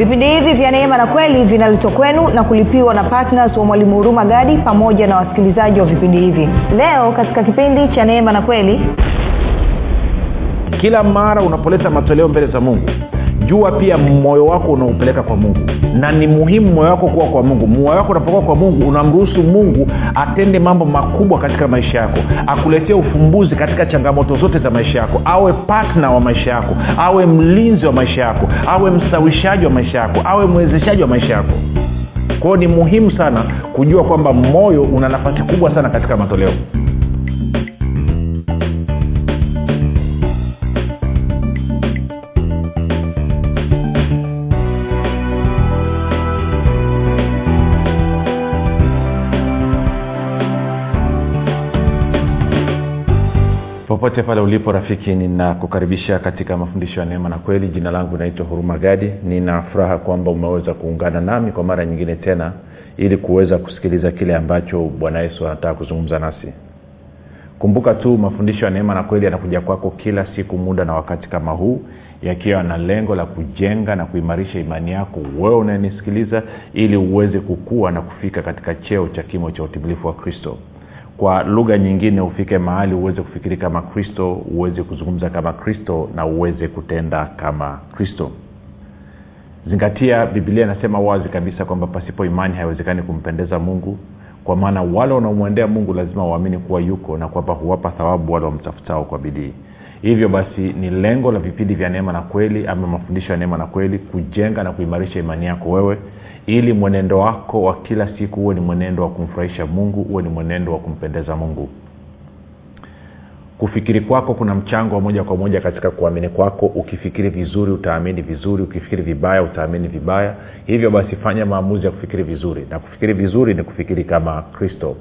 vipindi hivi vya neema na kweli vinaletwa kwenu na kulipiwa na ptns wa mwalimu huruma gadi pamoja na wasikilizaji wa vipindi hivi. Leo katika kipindi cha neema na kweli kila mara unapoleta matoleo mbele za mungu jua pia moyo wako unaupeleka kwa mungu. Na ni muhimu moyo wako kuwa kwa mungu. Moyo wako unapokuwa kwa mungu unamruhusu mungu atende mambo makubwa katika maisha yako. Akuletee ufumbuzi katika changamoto zote za maisha yako. Awe patna wa maisha yako. Awe mlinzi wa maisha yako. Awe msawishaji wa maisha yako. Awe mwezeshaji wa maisha yako. Kwao ni muhimu sana kujua kwamba moyo una nafasi kubwa sana katika matoleo popote pale ulipo rafiki ninakukaribisha katika mafundisho ya neema na kweli. Jina langu naitwa huruma gadi. Nina furaha kwamba umeweza kuungana nami kwa mara nyingine tena ili kuweza kusikiliza kile ambacho bwana yesu anataka kuzungumza nasi. Kumbuka tu mafundisho ya neema na kweli yanakuja kwako kila siku muda na wakati kama huu yakiwa na lengo la kujenga na kuimarisha imani yako wewe unayenisikiliza ili uweze kukua na kufika katika cheo cha kimo cha utimilifu wa kristo kwa lugha nyingine ufike mahali uweze kufikiri kama kristo uweze kuzungumza kama kristo na uweze kutenda kama kristo. Zingatia bibilia inasema wazi kabisa kwamba pasipo imani haiwezekani kumpendeza mungu. Kwa maana wale wanaomwendea mungu lazima waamini kuwa yuko na kwamba huwapa thawabu wale wamtafutao kwa bidii. Hivyo basi ni lengo la vipindi vya neema na kweli ama mafundisho ya neema na kweli kujenga na kuimarisha imani yako wewe ili mwenendo wako wa kila siku huwe ni mwenendo wa kumfurahisha mungu huwe ni mwenendo wa kumpendeza mungu. Kufikiri kwako kuna mchango wa moja kwa moja katika kuamini kwako. Ukifikiri vizuri utaamini vizuri. Ukifikiri vibaya utaamini vibaya. Hivyo basi fanya maamuzi ya kufikiri vizuri. Na kufikiri vizuri ni kufikiri kama kristo.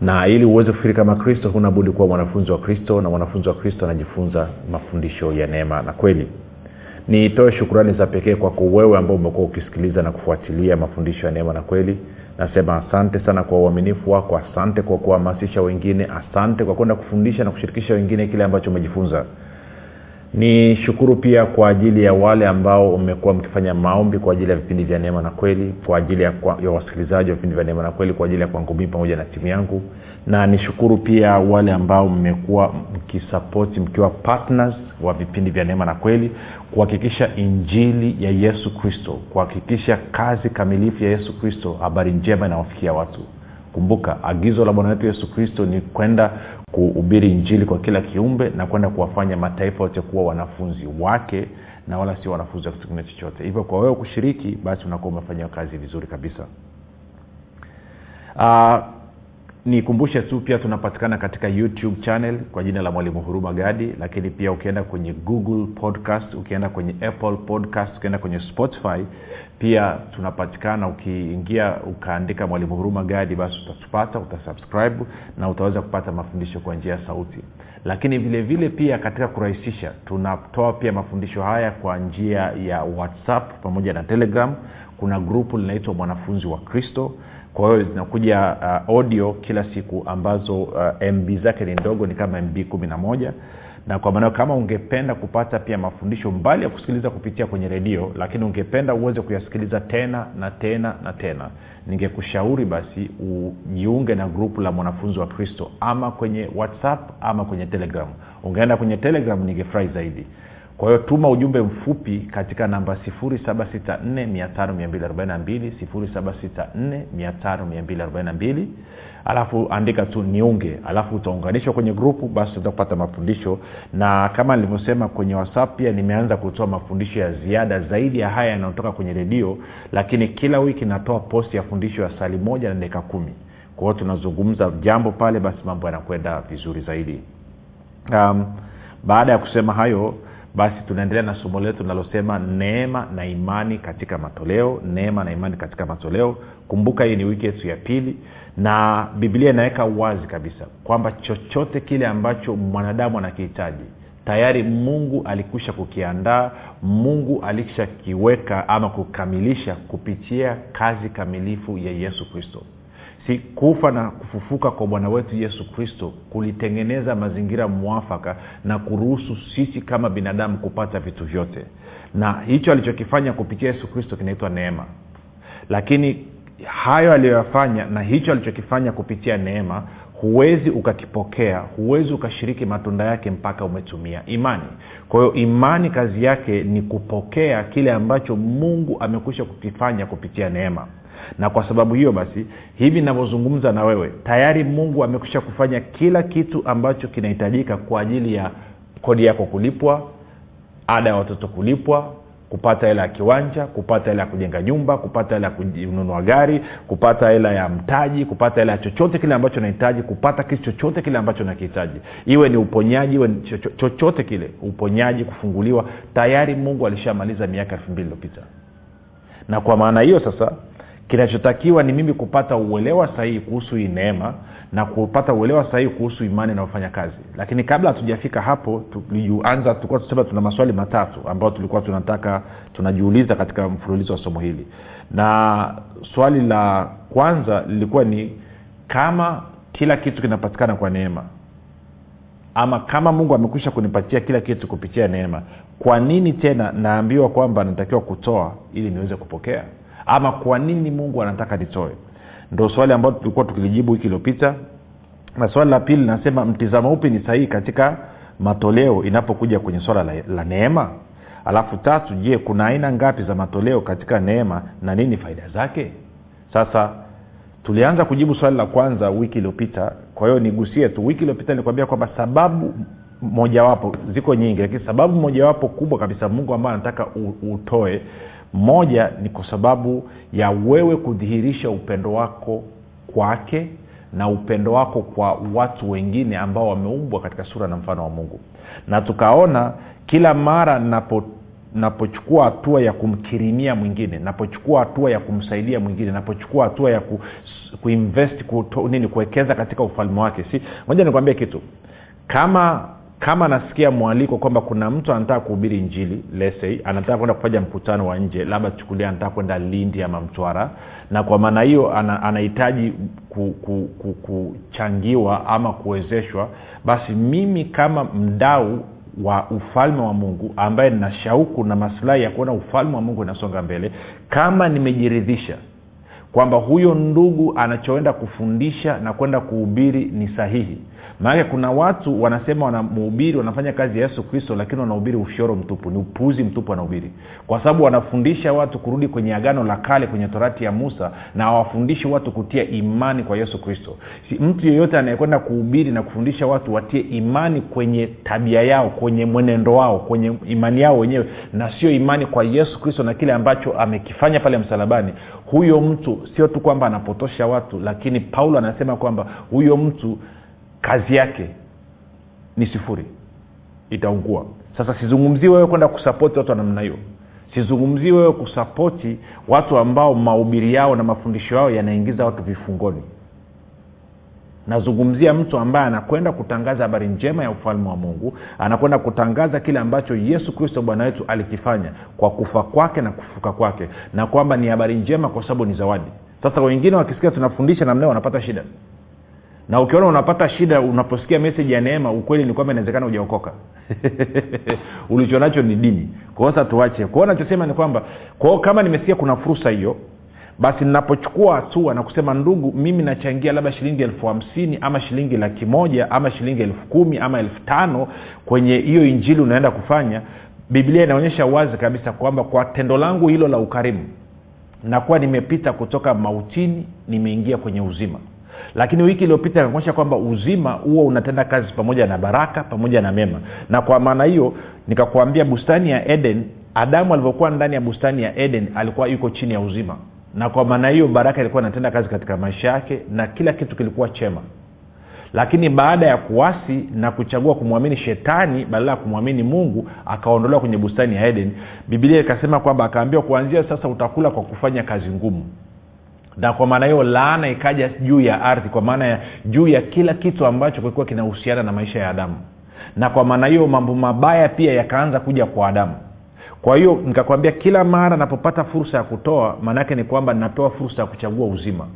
Na ili uweze kufikiri kama kristo huna kuwa mwanafunzi wa kristo na mwanafunzi wa kristo anajifunza mafundisho ya neema na kweli nitoe shukurani za pekee kwako wewe ambao umekuwa ukisikiliza na kufuatilia mafundisho ya neema na kweli. Nasema asante sana kwa uaminifu wako asante kwa kuhamasisha wengine asante kwa kwenda kufundisha na kushirikisha wengine kile ambacho umejifunza ni shukuru pia kwa ajili ya wale ambao umekuwa mkifanya maombi kwa ajili ya vipindi vya neema na kweli kwa ajili ya, kwa, ya wasikilizaji wa vipindi vya neema na kweli kwa ajili ya kwangu mii pamoja na timu yangu. Na nishukuru pia wale ambao mmekuwa mkisapoti mkiwa partners wa vipindi vya neema na kweli kuhakikisha injili ya yesu kristo kuhakikisha kazi kamilifu ya yesu kristo habari njema inawafikia watu. Kumbuka agizo la bwana wetu yesu kristo ni kwenda kuhubiri injili kwa kila kiumbe na kwenda kuwafanya mataifa yote kuwa wanafunzi wake na wala sio wanafunzi wa kitu kingine chochote. Hivyo kwa wewe kushiriki basi unakuwa umefanya kazi vizuri kabisa. Uh, nikumbushe tu pia tunapatikana katika youtube channel kwa jina la mwalimu huruma gadi lakini pia ukienda kwenye google podcast ukienda kwenye apple podcast ukienda kwenye spotify pia tunapatikana ukiingia ukaandika mwalimu huruma gadi basi utatupata utasubscribe na utaweza kupata mafundisho kwa njia ya sauti. Lakini vile vile pia katika kurahisisha tunatoa pia mafundisho haya kwa njia ya whatsapp pamoja na telegram. Kuna grupu linaitwa mwanafunzi wa kristo. Kwa hiyo zinakuja uh, audio kila siku ambazo uh, mb zake ni ndogo ni kama mb kumi na moja na kwa maanao kama ungependa kupata pia mafundisho mbali ya kusikiliza kupitia kwenye redio lakini ungependa uweze kuyasikiliza tena na tena na tena ningekushauri basi ujiunge na grupu la mwanafunzi wa kristo ama kwenye whatsapp ama kwenye telegram. Ungeenda kwenye telegram ningefurahi zaidi kwa hiyo tuma ujumbe mfupi katika namba 7645242 alafu andika tu niunge alafu utaunganishwa kwenye grupu basi utakupata mafundisho. Na kama nilivyosema kwenye whatsapp pia nimeanza kutoa mafundisho ya ziada zaidi ya haya yanayotoka kwenye redio lakini kila wiki natoa posti ya fundisho ya sali moja na dakika kumi. Kwa tunazungumza jambo pale basi mambo yanakwenda vizuri zaidi. Um, baada ya kusema hayo basi tunaendelea na somo letu linalosema neema na imani katika matoleo neema na imani katika matoleo. Kumbuka hii ni wiki yetu ya pili na biblia inaweka wazi kabisa kwamba chochote kile ambacho mwanadamu anakihitaji tayari mungu alikwisha kukiandaa mungu alikishakiweka ama kukamilisha kupitia kazi kamilifu ya yesu kristo si kufa na kufufuka kwa bwana wetu yesu kristo kulitengeneza mazingira mwafaka na kuruhusu sisi kama binadamu kupata vitu vyote. Na hicho alichokifanya kupitia yesu kristo kinaitwa neema. Lakini hayo aliyoyafanya na hicho alichokifanya kupitia neema huwezi ukakipokea huwezi ukashiriki matunda yake mpaka umetumia imani. Kwa hiyo imani kazi yake ni kupokea kile ambacho mungu amekwisha kukifanya kupitia neema na kwa sababu hiyo basi hivi navyozungumza na wewe tayari mungu amekusha kufanya kila kitu ambacho kinahitajika kwa ajili ya kodi yako kulipwa ada ya watoto kulipwa kupata hela ya kiwanja kupata hela ya kujenga nyumba kupata hela ya kununua gari kupata hela ya mtaji kupata hela ya chochote kile ambacho nahitaji kupata kitu chochote kile ambacho nakihitaji iwe ni uponyaji iwe ni chochote kile uponyaji kufunguliwa tayari mungu alishamaliza miaka elfu mbili iliyopita. Na kwa maana hiyo sasa kinachotakiwa ni mimi kupata uelewa sahihi kuhusu hii neema na kupata uelewa sahihi kuhusu imani inayofanya kazi. Lakini kabla hatujafika hapo tulianza tulikuwa tusema tuna maswali matatu ambayo tulikuwa tunataka tunajiuliza katika mfululizo wa somo hili. Na swali la kwanza lilikuwa ni kama kila kitu kinapatikana kwa neema ama kama mungu amekwisha kunipatia kila kitu kupitia neema kwa nini tena naambiwa kwamba natakiwa kutoa ili niweze kupokea ama kwa nini mungu anataka nitoe? Ndo swali ambalo tulikuwa tukilijibu wiki iliyopita. Na swali la pili linasema mtizamo upi ni sahihi katika matoleo inapokuja kwenye swala la, la neema? Alafu tatu je kuna aina ngapi za matoleo katika neema na nini faida zake? Sasa tulianza kujibu swali la kwanza wiki iliyopita. Kwa hiyo nigusie tu wiki iliyopita nilikwambia kwamba sababu mojawapo ziko nyingi lakini sababu mojawapo kubwa kabisa mungu ambayo anataka utoe moja ni kwa sababu ya wewe kudhihirisha upendo wako kwake na upendo wako kwa watu wengine ambao wameumbwa katika sura na mfano wa mungu. Na tukaona kila mara napo napochukua hatua ya kumkirimia mwingine napochukua hatua ya kumsaidia mwingine napochukua hatua ya ku, kuinvest kuto, nini kuwekeza katika ufalme wake si? Moja nikuambia kitu. Kama kama nasikia mwaliko kwamba kuna mtu anataka kuhubiri njili lesei anataka kwenda kufanya mkutano wa nje labda chukulia anataka kwenda lindi ama mtwara na kwa maana hiyo ana, anahitaji ku, ku, ku, kuchangiwa ama kuwezeshwa basi mimi kama mdau wa ufalme wa mungu ambaye nina shauku na masilahi ya kuona ufalme wa mungu inasonga mbele kama nimejiridhisha kwamba huyo ndugu anachoenda kufundisha na kwenda kuhubiri ni sahihi maanake kuna watu wanasema wanamhubiri wanafanya kazi ya yesu kristo lakini wanahubiri ushoro mtupu ni upuuzi mtupu wanahubiri. Kwa sababu wanafundisha watu kurudi kwenye agano la kale kwenye torati ya musa na hawafundishi watu kutia imani kwa yesu kristo. Si mtu yeyote anayekwenda kuhubiri na kufundisha watu watie imani kwenye tabia yao kwenye mwenendo wao kwenye imani yao wenyewe na sio imani kwa yesu kristo na kile ambacho amekifanya pale msalabani. Huyo mtu sio tu kwamba anapotosha watu lakini paulo anasema kwamba huyo mtu kazi yake ni sifuri. Itaungua. Sasa sizungumzii wewe kwenda kusapoti watu wa namna hiyo. Sizungumzii wewe kusapoti watu ambao mahubiri yao na mafundisho yao yanaingiza watu vifungoni. Nazungumzia mtu ambaye anakwenda kutangaza habari njema ya ufalme wa mungu anakwenda kutangaza kile ambacho yesu kristo bwana wetu alikifanya kwa kufa kwake na kufuka kwake na kwamba ni habari njema kwa sababu ni zawadi. Sasa wengine wakisikia tunafundisha namna wanapata shida na ukiona unapata shida unaposikia meseji ya neema ukweli ni kwamba inawezekana ujaokoka ulichonacho ni dini. Kwao sasa tuache. Kwao nachosema ni kwamba kwao kama nimesikia kuna fursa hiyo basi ninapochukua hatua na kusema ndugu mimi nachangia labda shilingi elfu hamsini ama shilingi laki moja ama shilingi elfu kumi ama elfu tano kwenye hiyo injili unaenda kufanya biblia inaonyesha wazi kabisa kwamba kwa tendo langu hilo la ukarimu nakuwa nimepita kutoka mautini nimeingia kwenye uzima lakini wiki iliyopita ikaonyesha kwamba uzima huo unatenda kazi pamoja na baraka pamoja na mema. Na kwa maana hiyo nikakuambia bustani ya eden adamu alivyokuwa ndani ya bustani ya eden alikuwa yuko chini ya uzima. Na kwa maana hiyo baraka ilikuwa inatenda kazi katika maisha yake na kila kitu kilikuwa chema. Lakini baada ya kuasi na kuchagua kumwamini shetani badala ya kumwamini mungu akaondolewa kwenye bustani ya eden bibilia ikasema kwamba akaambiwa kuanzia sasa utakula kwa kufanya kazi ngumu na kwa maana hiyo laana ikaja juu ya ardhi kwa maana ya juu ya kila kitu ambacho kilikuwa kinahusiana na maisha ya adamu. Na kwa maana hiyo mambo mabaya pia yakaanza kuja kwa adamu. Kwa hiyo nikakwambia kila mara napopata fursa ya kutoa maanaake ni kwamba ninatoa fursa ya kuchagua uzima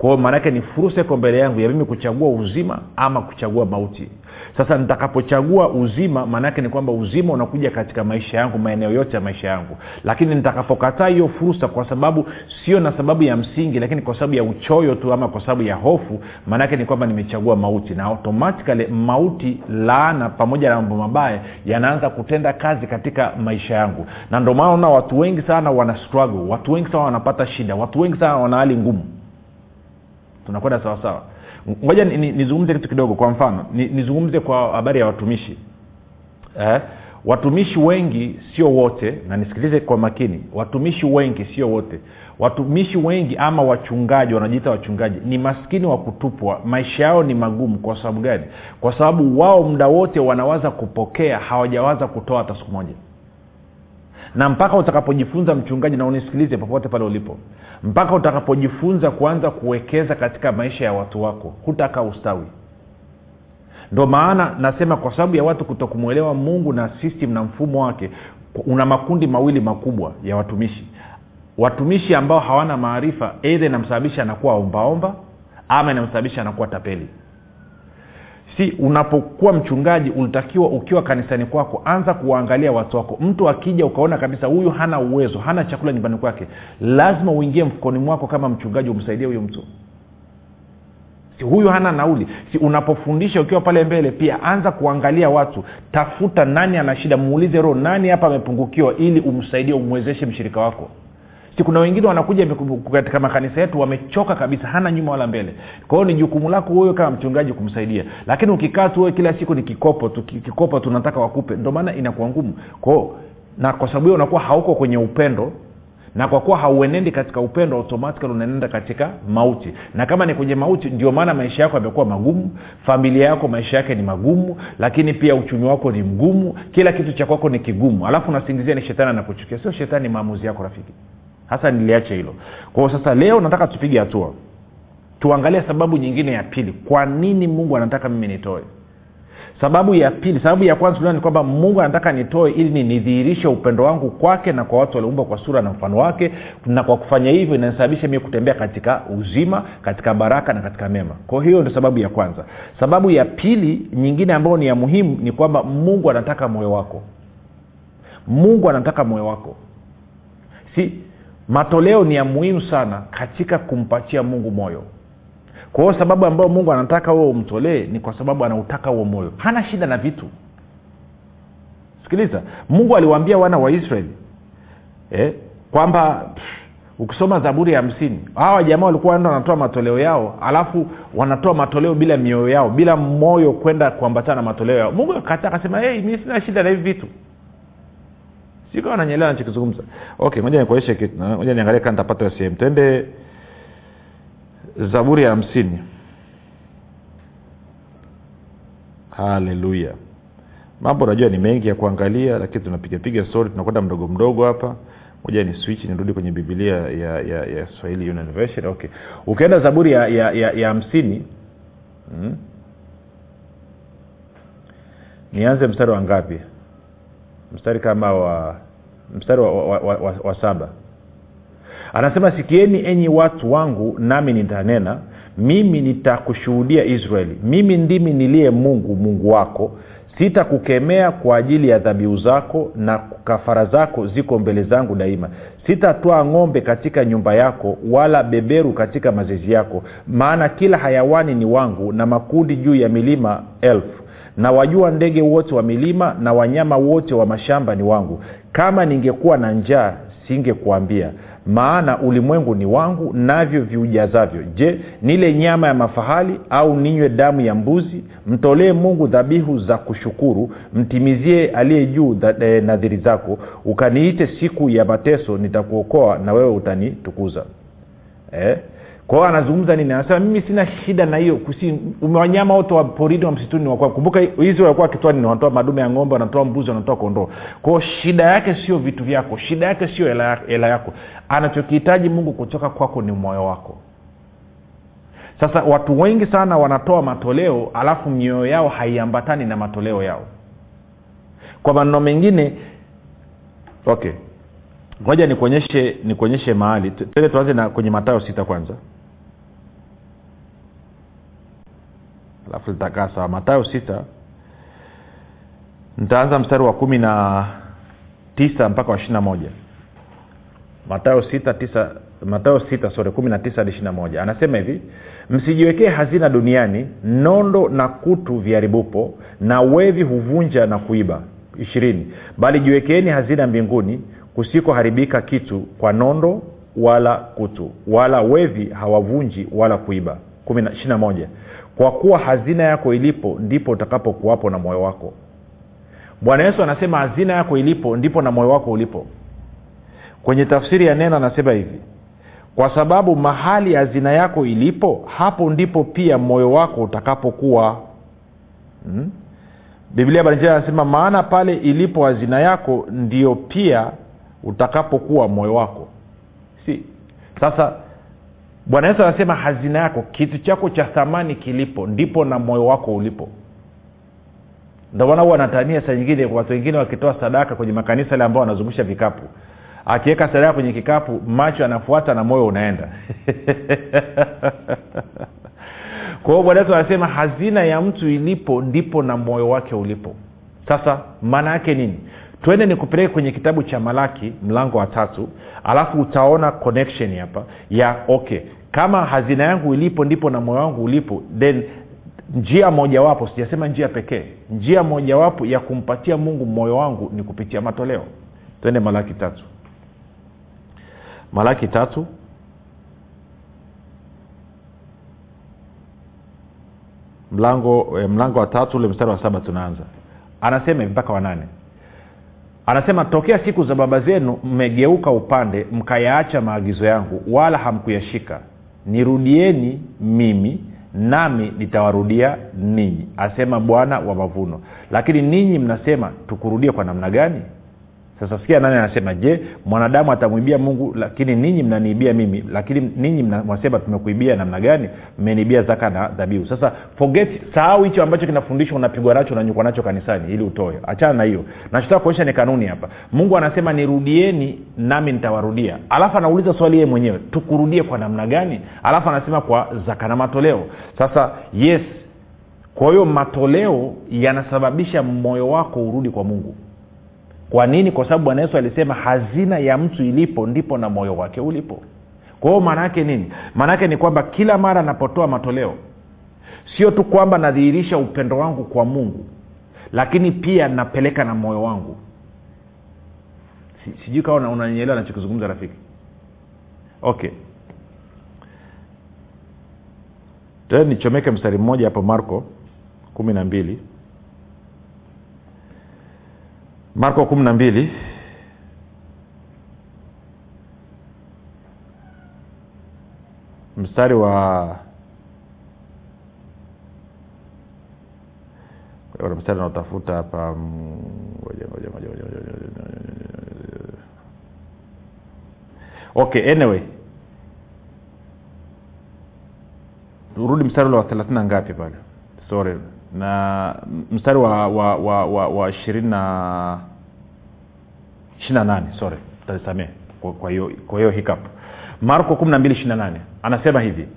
kwao maanake ni fursa iko mbele yangu ya mimi kuchagua uzima ama kuchagua mauti. Sasa nitakapochagua uzima maanaake ni kwamba uzima unakuja katika maisha yangu maeneo yote ya maisha yangu. Lakini nitakapokataa hiyo fursa kwa sababu sio na sababu ya msingi lakini kwa sababu ya uchoyo tu ama kwa sababu ya hofu maanaake ni kwamba nimechagua mauti. Na automatikali mauti laana pamoja na mambo mabaya yanaanza kutenda kazi katika maisha yangu. Na ndio maana watu wengi sana wana struggle watu wengi sana wanapata shida watu wengi sana wana hali ngumu tunakwenda sawasawa ngoja nizungumze ni, ni kitu kidogo. Kwa mfano nizungumze ni kwa habari ya watumishi. Eh? watumishi wengi sio wote na nisikilize kwa makini. Watumishi wengi sio wote. Watumishi wengi ama wachungaji wanajiita wachungaji ni maskini wa kutupwa. Maisha yao ni magumu. Kwa sababu gani? Kwa sababu wao muda wote wanawaza kupokea hawajawaza kutoa hata siku moja na mpaka utakapojifunza mchungaji na unisikilize popote pale ulipo mpaka utakapojifunza kuanza kuwekeza katika maisha ya watu wako hutaka ustawi. Ndo maana nasema kwa sababu ya watu kutokumwelewa mungu na system na mfumo wake una makundi mawili makubwa ya watumishi. Watumishi ambao hawana maarifa eidha inamsababisha anakuwa ombaomba ama inamsababisha anakuwa tapeli si unapokuwa mchungaji ulitakiwa ukiwa kanisani kwako anza kuwaangalia watu wako. Mtu akija ukaona kabisa huyu hana uwezo hana chakula nyumbani kwake lazima uingie mfukoni mwako kama mchungaji umsaidie huyo mtu. Si huyu hana nauli. Si unapofundisha ukiwa pale mbele pia anza kuangalia watu. Tafuta nani ana shida muulize roho nani hapa amepungukiwa ili umsaidie umwezeshe mshirika wako si kuna wengine wanakuja katika makanisa yetu wamechoka kabisa hana nyuma wala mbele. Kwa hiyo ni jukumu lako huyo kama mchungaji kumsaidia. Lakini ukikaa tu wewe kila siku ni kikopo tu kikopo tunataka wakupe ndio maana inakuwa ngumu. Kwao na kwa sababu hiyo unakuwa hauko kwenye upendo na kwa kuwa hauenendi katika upendo automatikali unaenenda katika mauti. Na kama ni kwenye mauti ndio maana maisha yako yamekuwa magumu familia yako maisha yake ni magumu lakini pia uchumi wako ni mgumu kila kitu cha kwako ni kigumu. Alafu unasingizia ni shetani anakuchukia. Sio shetani maamuzi yako rafiki hasa niliache hilo. Kwao sasa leo nataka tupige hatua. Tuangalie sababu nyingine ya pili. Kwa nini mungu anataka mimi nitoe? Sababu ya pili sababu ya kwanza ni kwamba mungu anataka nitoe ili nidhihirishe upendo wangu kwake na kwa watu waliumbwa kwa sura na mfano wake. Na kwa kufanya hivyo inanisababisha mie kutembea katika uzima katika baraka na katika mema. Kwa hiyo ndio sababu ya kwanza. Sababu ya pili nyingine ambayo ni ya muhimu ni kwamba mungu anataka moyo wako. Mungu anataka moyo wako. Si matoleo ni ya muhimu sana katika kumpatia mungu moyo. Kwa hiyo sababu ambayo mungu anataka huo umtolee ni kwa sababu anautaka huo moyo. Hana shida na vitu. Sikiliza mungu aliwaambia wana wa israeli eh, kwamba ukisoma zaburi ya hamsini hawa jamaa walikuwa enda wanatoa matoleo yao alafu wanatoa matoleo bila mioyo yao bila moyo kwenda kuambatana na matoleo yao. Mungu akata akasema hey, mi sina shida na hivi vitu sikawa nanyelewa nachokizungumza okay moja nikuonyeshe kitu moja niangalie kaa nitapata sehemu twende zaburi ya hamsini. Haleluya. Mambo najua ni mengi ya kuangalia lakini tunapigapiga stori tunakwenda mdogo mdogo hapa. Moja ni switch nirudi kwenye bibilia ya ya ya swahili Union Version. okay. Ukienda zaburi ya ya ya, ya hamsini hmm? nianze mstari wa ngapi mstari kama wa mstari wa, wa, wa, wa, wa saba. Anasema sikieni enyi watu wangu nami nitanena. Mimi nitakushuhudia israeli. Mimi ndimi niliye mungu mungu wako. Sitakukemea kwa ajili ya dhabihu zako na kafara zako ziko mbele zangu daima. Sitatwaa ng'ombe katika nyumba yako wala beberu katika mazezi yako. Maana kila hayawani ni wangu na makundi juu ya milima elfu na wajua ndege wote wa milima na wanyama wote wa mashamba ni wangu. Kama ningekuwa na njaa singekuambia. Maana ulimwengu ni wangu navyo viujazavyo. Je nile nyama ya mafahali au ninywe damu ya mbuzi? Mtolee mungu dhabihu za kushukuru. Mtimizie aliye juu e, nadhiri zako. Ukaniite siku ya mateso nitakuokoa na wewe utanitukuza. Eh? Kwao anazungumza nini? Anasema mimi sina shida na hiyo wanyama wote wa porini wa msituni wakwa kumbuka hizi walikuwa wakitoa nini? Wanatoa madume ya ng'ombe wanatoa mbuzi wanatoa kondoo. Kwao shida yake sio vitu vyako shida yake sio hela yako. Anachokihitaji mungu kutoka kwako ni moyo wako. Sasa watu wengi sana wanatoa matoleo alafu mioyo yao haiambatani na matoleo yao. Kwa maneno mengine okay ngoja nikuonyeshe nikuonyeshe mahali. Tele tuanze na kwenye matayo sita kwanza alafu litakaa sawa matayo sita. Nitaanza mstari wa kumi na tisa mpaka wa ishiri na moja. Matayo sita tisa matayo sita sore kumi na tisa hadi ishiri moja. Anasema hivi msijiwekee hazina duniani nondo na kutu viharibupo na wevi huvunja na kuiba. Ishirini. Bali jiwekeeni hazina mbinguni kusikoharibika kitu kwa nondo wala kutu wala wevi hawavunji wala kuiba. Ishiri na moja kwa kuwa hazina yako ilipo ndipo utakapokuwapo na moyo wako. Bwana yesu anasema hazina yako ilipo ndipo na moyo wako ulipo. Kwenye tafsiri ya neno anasema hivi kwa sababu mahali hazina yako ilipo hapo ndipo pia moyo wako utakapokuwa. Hmm? biblia barinjia anasema maana pale ilipo hazina yako ndio pia utakapokuwa moyo wako. Si. Sasa bwana yesu anasema hazina yako kitu chako cha thamani kilipo ndipo na moyo wako ulipo. Ndomana huwa anatania saa nyingine watu wengine wakitoa sadaka kwenye makanisa yale ambao wanazungusha vikapu. Akiweka sadaka kwenye kikapu macho anafuata na moyo unaenda. Kwa hiyo bwana yesu anasema hazina ya mtu ilipo ndipo na moyo wake ulipo. Sasa maana yake nini? Twende nikupeleke kwenye kitabu cha malaki mlango wa tatu alafu utaona connection hapa ya okay kama hazina yangu ilipo ndipo na moyo wangu ulipo. Then njia mojawapo sijasema njia pekee njia mojawapo ya kumpatia mungu moyo wangu ni kupitia matoleo. Twende malaki tatu. Malaki tatu. Mlango eh, mlango wa tatu ule mstari wa saba tunaanza. Anasema hivi mpaka wanane anasema tokea siku za baba zenu mmegeuka upande mkayaacha maagizo yangu wala hamkuyashika nirudieni mimi nami nitawarudia ninyi asema bwana wa mavuno. Lakini ninyi mnasema tukurudie kwa namna gani sasa sikia nani anasema je mwanadamu atamwibia mungu lakini ninyi mnaniibia mimi? Lakini ninyi mwasema tumekuibia namna gani? Mmeniibia zaka na dhabihu. Sasa forget sahau hicho ambacho kinafundishwa unapigwa nacho unanyukwa nacho kanisani ili utoe. Achana na hiyo. Nachotaka kuonyesha ni kanuni hapa. Mungu anasema nirudieni nami nitawarudia. Alafu anauliza swali yeye mwenyewe tukurudie kwa namna gani? Alafu anasema kwa zaka na matoleo. Sasa yes. Kwa hiyo matoleo yanasababisha moyo wako urudi kwa mungu kwa nini? Kwa sababu bwana yesu alisema hazina ya mtu ilipo ndipo na moyo wake ulipo. Kwa hiyo maana nini? Maana yake ni kwamba kila mara napotoa matoleo sio tu kwamba nadhihirisha upendo wangu kwa mungu lakini pia napeleka na moyo wangu. Sijui kawa unanyelewa nachokizungumza rafiki. Okay. Tena nichomeke mstari mmoja hapo marko kumi na mbili marko kumi na mbili mstari wa kuna mstari naotafuta hapa okay anyway rudi mstari ule wa thelathini na ngapi pale sorry na mstari wa wa wa wa, wa ishirini na ishiri na sorry kwa hiyo hiccup. Marko kumi na mbili ishiri na nane anasema hivi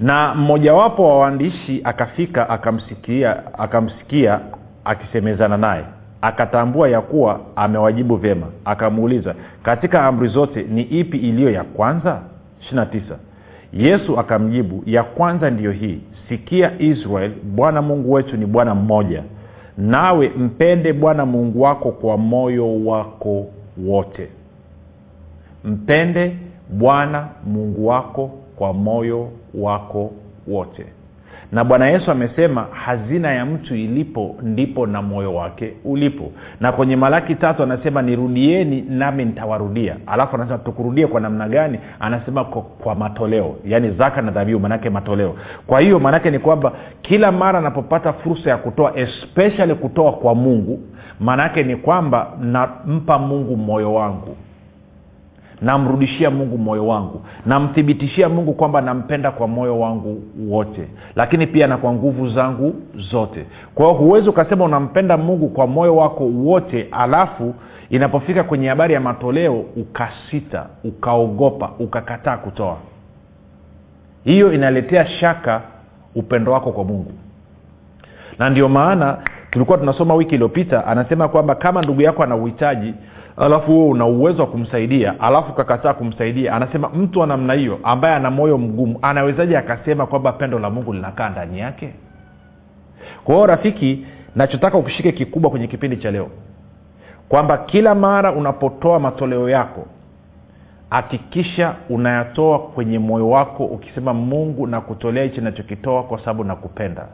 na mmojawapo wa waandishi akafika akamsikia akamsikia akisemezana naye akatambua ya kuwa amewajibu vyema. Akamuuliza katika amri zote ni ipi iliyo ya kwanza? 9 yesu akamjibu ya kwanza ndiyo hii sikia israel bwana mungu wetu ni bwana mmoja nawe mpende bwana mungu wako kwa moyo wako wote. Mpende bwana mungu wako kwa moyo wako wote na bwana yesu amesema hazina ya mtu ilipo ndipo na moyo wake ulipo. Na kwenye malaki tatu anasema nirudieni nami nitawarudia. Alafu anasema tukurudie kwa namna gani? Anasema kwa, kwa matoleo. Yaani zaka na dhabihu manake matoleo. Kwa hiyo maanake ni kwamba kila mara anapopata fursa ya kutoa especially kutoa kwa mungu maanaake ni kwamba nampa mungu moyo wangu namrudishia mungu moyo wangu. Namthibitishia mungu kwamba nampenda kwa moyo wangu wote. Lakini pia na kwa nguvu zangu zote. Kwa hiyo huwezi ukasema unampenda mungu kwa moyo wako wote alafu inapofika kwenye habari ya matoleo ukasita ukaogopa ukakataa kutoa. Hiyo inaletea shaka upendo wako kwa mungu. Na ndio maana tulikuwa tunasoma wiki iliyopita anasema kwamba kama ndugu yako ana uhitaji alafu huo una uwezo wa kumsaidia alafu ukakataa kumsaidia anasema mtu wa namna hiyo ambaye ana moyo mgumu anawezaje akasema kwamba pendo la mungu linakaa ndani yake? Kwa hiyo rafiki nachotaka ukishike kikubwa kwenye kipindi cha leo kwamba kila mara unapotoa matoleo yako hakikisha unayatoa kwenye moyo wako ukisema mungu nakutolea hichi nachokitoa kwa sababu nakupenda.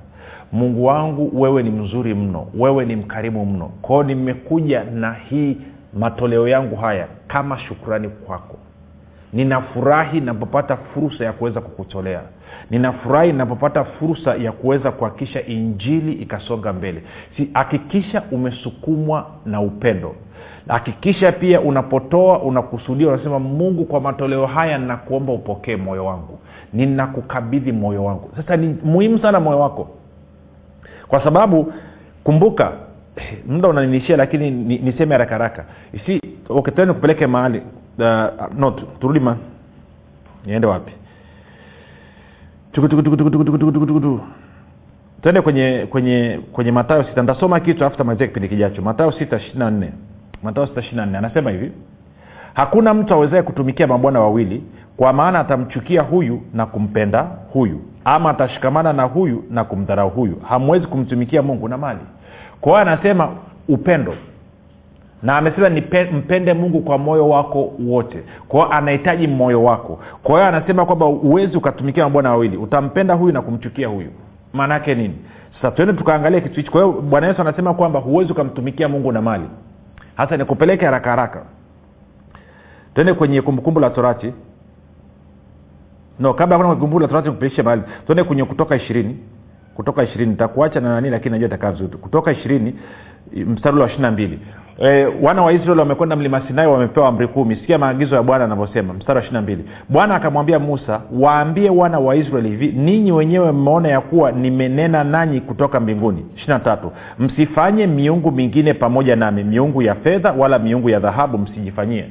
Mungu wangu wewe ni mzuri mno. Wewe ni mkarimu mno. Kwao nimekuja na hii matoleo yangu haya kama shukrani kwako. Ninafurahi napopata fursa ya kuweza kukutolea. Ninafurahi napopata fursa ya kuweza kuhakikisha injili ikasonga mbele. Si hakikisha umesukumwa na upendo. Hakikisha pia unapotoa unakusudia unasema mungu kwa matoleo haya nakuomba upokee moyo wangu. Ninakukabidhi moyo wangu. Sasa ni muhimu sana moyo wako. Kwa sababu kumbuka muda unaninishia lakini niseme haraka haraka. Si okay, tena nikupeleke mahali. Uh, no turudi ma niende wapi? Tuende kwenye kwenye kwenye matayo sita. Ntasoma kitu alafu tamalizia kipindi kijacho. Matayo sita ishirina nne. Matayo sita ishirina nne. Anasema hivi. Hakuna mtu awezae kutumikia mabwana wawili kwa maana atamchukia huyu na kumpenda huyu ama atashikamana na huyu na kumdharau huyu. Hamwezi kumtumikia mungu. Na mali kwa hiyo anasema upendo. Na amesema mpende mungu kwa moyo wako wote. Kwa hiyo anahitaji moyo wako. Kwa hiyo anasema kwamba uwezi ukatumikia mabwana wawili. Utampenda huyu na kumchukia huyu. Maana yake nini? Sasa tuende tukaangalia kitu hichi. Kwa hiyo bwana yesu anasema kwamba huwezi ukamtumikia mungu na mali. Hasa nikupeleke haraka haraka. Tuende kwenye kumbukumbu la torati. No kabla kuna kumbukumbu la torati kupitisha mahali. Tuende kwenye kutoka ishirini kutoka ishirini takuacha na nani lakini najua itakaa vizuri. Kutoka ishirini mstari wa ishiri na mbili. E, wana wa israeli wamekwenda mlima sinai wamepewa amri kumi sikia maagizo ya bwana anavyosema mstari wa ishiri mbili. Bwana akamwambia musa waambie wana wa israeli hivi ninyi wenyewe mmeona ya kuwa nimenena nanyi kutoka mbinguni. Ishiri tatu. Msifanye miungu mingine pamoja nami miungu ya fedha wala miungu ya dhahabu msijifanyie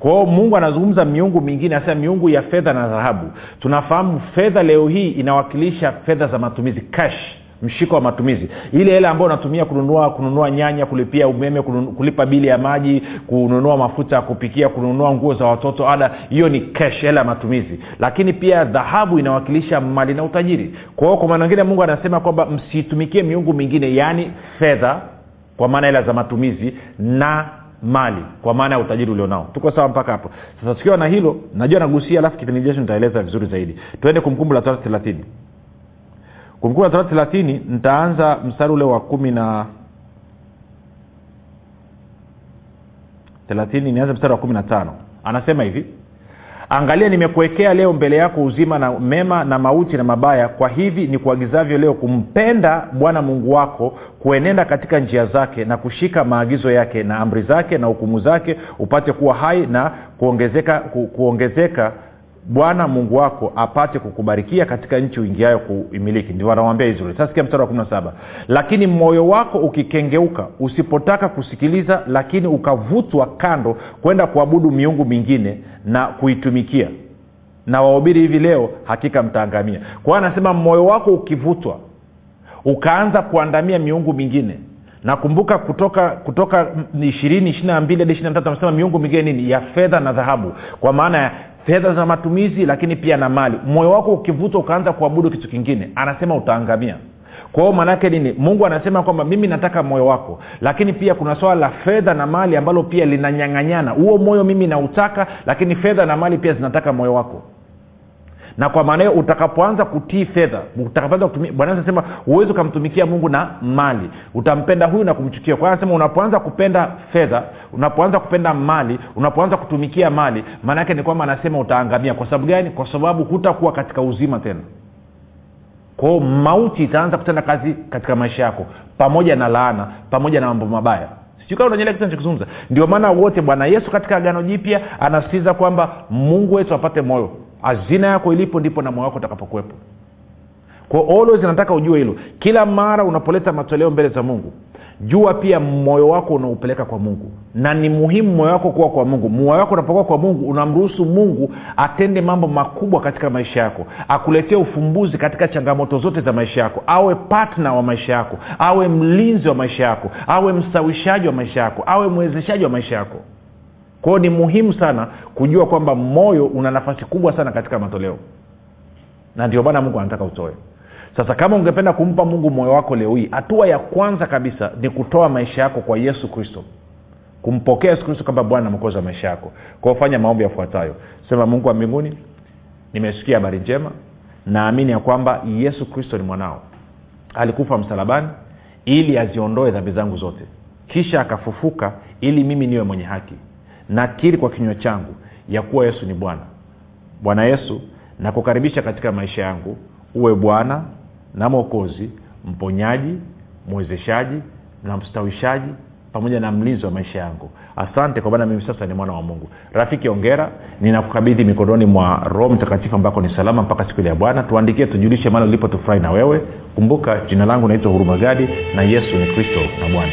kwao mungu anazungumza miungu mingine anasema miungu ya fedha na dhahabu. Tunafahamu fedha leo hii inawakilisha fedha za matumizi cash mshiko wa matumizi. Ile hela ambayo unatumia kununua kununua nyanya kulipia umeme kulipa bili ya maji kununua mafuta ya kupikia kununua nguo za watoto ada hiyo ni cash hela ya matumizi. Lakini pia dhahabu inawakilisha mali na utajiri. Kwa hiyo kwa maana wengine mungu anasema kwamba msitumikie miungu mingine yaani fedha kwa maana hela za matumizi na mali kwa maana ya utajiri ulionao. Tuko sawa mpaka hapo? Sasa tukiwa na hilo najua nagusia alafu kipindi jetu nitaeleza vizuri zaidi. Tuende kumkumbu la torati thelathini. Kumkumbu la torati thelathini nitaanza mstari ule wa kumi na thelathini nianze mstari wa kumi na tano. Anasema hivi angalia nimekuwekea leo mbele yako uzima na mema na mauti na mabaya. Kwa hivi ni kuagizavyo leo kumpenda bwana mungu wako kuenenda katika njia zake na kushika maagizo yake na amri zake na hukumu zake upate kuwa hai na kuongezeka ku, kuongezeka bwana mungu wako apate kukubarikia katika nchi uingiayo kuimiliki. Ndio anawambia israeli. Sasikia sikia mstari wa kumi na saba. Lakini moyo wako ukikengeuka usipotaka kusikiliza lakini ukavutwa kando kwenda kuabudu miungu mingine na kuitumikia. Na wahubiri hivi leo hakika mtaangamia. Kwa hiyo anasema moyo wako ukivutwa ukaanza kuandamia miungu mingine. Nakumbuka kutoka kutoka ishirini ishiri na mbili hadi ishiri na tatu amesema miungu mingine nini ya fedha na dhahabu. Kwa maana ya fedha za matumizi lakini pia na mali. Moyo wako ukivutwa ukaanza kuabudu kitu kingine anasema utaangamia. Kwa hiyo maanaake nini? Mungu anasema kwamba mimi nataka moyo wako lakini pia kuna swala la fedha na mali ambalo pia linanyang'anyana. Huo moyo mimi nautaka lakini fedha na mali pia zinataka moyo wako na kwa maana hiyo utakapoanza kutii fedha utakapoanza kutumia ukamtumikia mungu na mali. Utampenda huyu na kumchukia. Kwa anasema unapoanza kupenda fedha unapoanza kupenda mali unapoanza kutumikia mali maanaake ni kwamba anasema utaangamia. Kwa sababu gani? Kwa sababu hutakuwa katika uzima tena. Kwao mauti itaanza kutenda kazi katika maisha yako pamoja na laana pamoja na mambo mabaya. Unanyelea ndio maana wote bwana yesu katika agano jipya anasisitiza kwamba mungu wetu apate moyo hazina yako ilipo ndipo na moyo wako utakapokuwepo kwa always nataka ujue hilo. Kila mara unapoleta matoleo mbele za mungu jua pia moyo wako unaupeleka kwa mungu. Na ni muhimu moyo wako kuwa kwa mungu. Moyo wako unapokuwa kwa mungu unamruhusu mungu atende mambo makubwa katika maisha yako. Akuletee ufumbuzi katika changamoto zote za maisha yako. Awe patna wa maisha yako. Awe mlinzi wa maisha yako. Awe mstawishaji wa maisha yako. Awe mwezeshaji wa maisha yako kwao ni muhimu sana kujua kwamba moyo una nafasi kubwa sana katika matoleo. Na ndio maana mungu anataka utoe. Sasa kama ungependa kumpa mungu moyo wako leo hii hatua ya kwanza kabisa ni kutoa maisha yako kwa yesu kristo. Kumpokea yesu kristo kama bwana na mwokozi wa maisha yako. Kwao fanya maombi yafuatayo. Sema mungu wa mbinguni nimesikia habari njema. Naamini ya kwamba yesu kristo ni mwanao. Alikufa msalabani ili aziondoe dhambi zangu zote. Kisha akafufuka ili mimi niwe mwenye haki nakiri kwa kinywa changu ya kuwa yesu ni bwana. Bwana yesu nakukaribisha katika maisha yangu. Uwe bwana na mwokozi mponyaji mwezeshaji na mstawishaji pamoja na mlinzi wa maisha yangu. Asante kwa maana mimi sasa ni mwana wa mungu. Rafiki ongera ninakukabidhi mikononi mwa roho mtakatifu ambako ni salama mpaka siku ile ya bwana. Tuandikie tujulishe mali ulipo tufurahi na wewe. Kumbuka jina langu naitwa huruma gadi na yesu ni kristo na bwana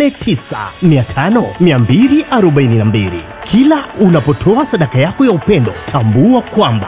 7895242 kila unapotoa sadaka yako ya upendo tambua kwamba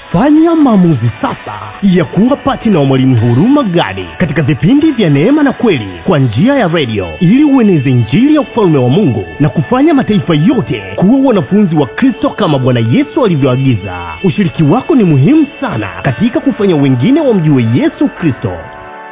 fanya maamuzi sasa ya kuwa patina wa mwalimu huruma gadi katika vipindi vya neema na kweli kwa njia ya redio ili ueneze injili ya ufalume wa mungu na kufanya mataifa yote kuwa wanafunzi wa kristo kama bwana yesu alivyoagiza. Ushiriki wako ni muhimu sana katika kufanya wengine wamjue yesu kristo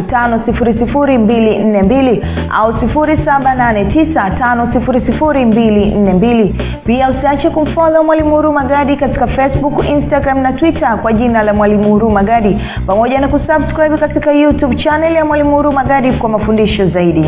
5242 au 7895242 pia usiache kumfolo mwalimu huruma gadi katika facebook instagram na twitter kwa jina la mwalimu huruma gadi pamoja na kusubscribe katika youtube chaneli ya mwalimu huruma gadi kwa mafundisho zaidi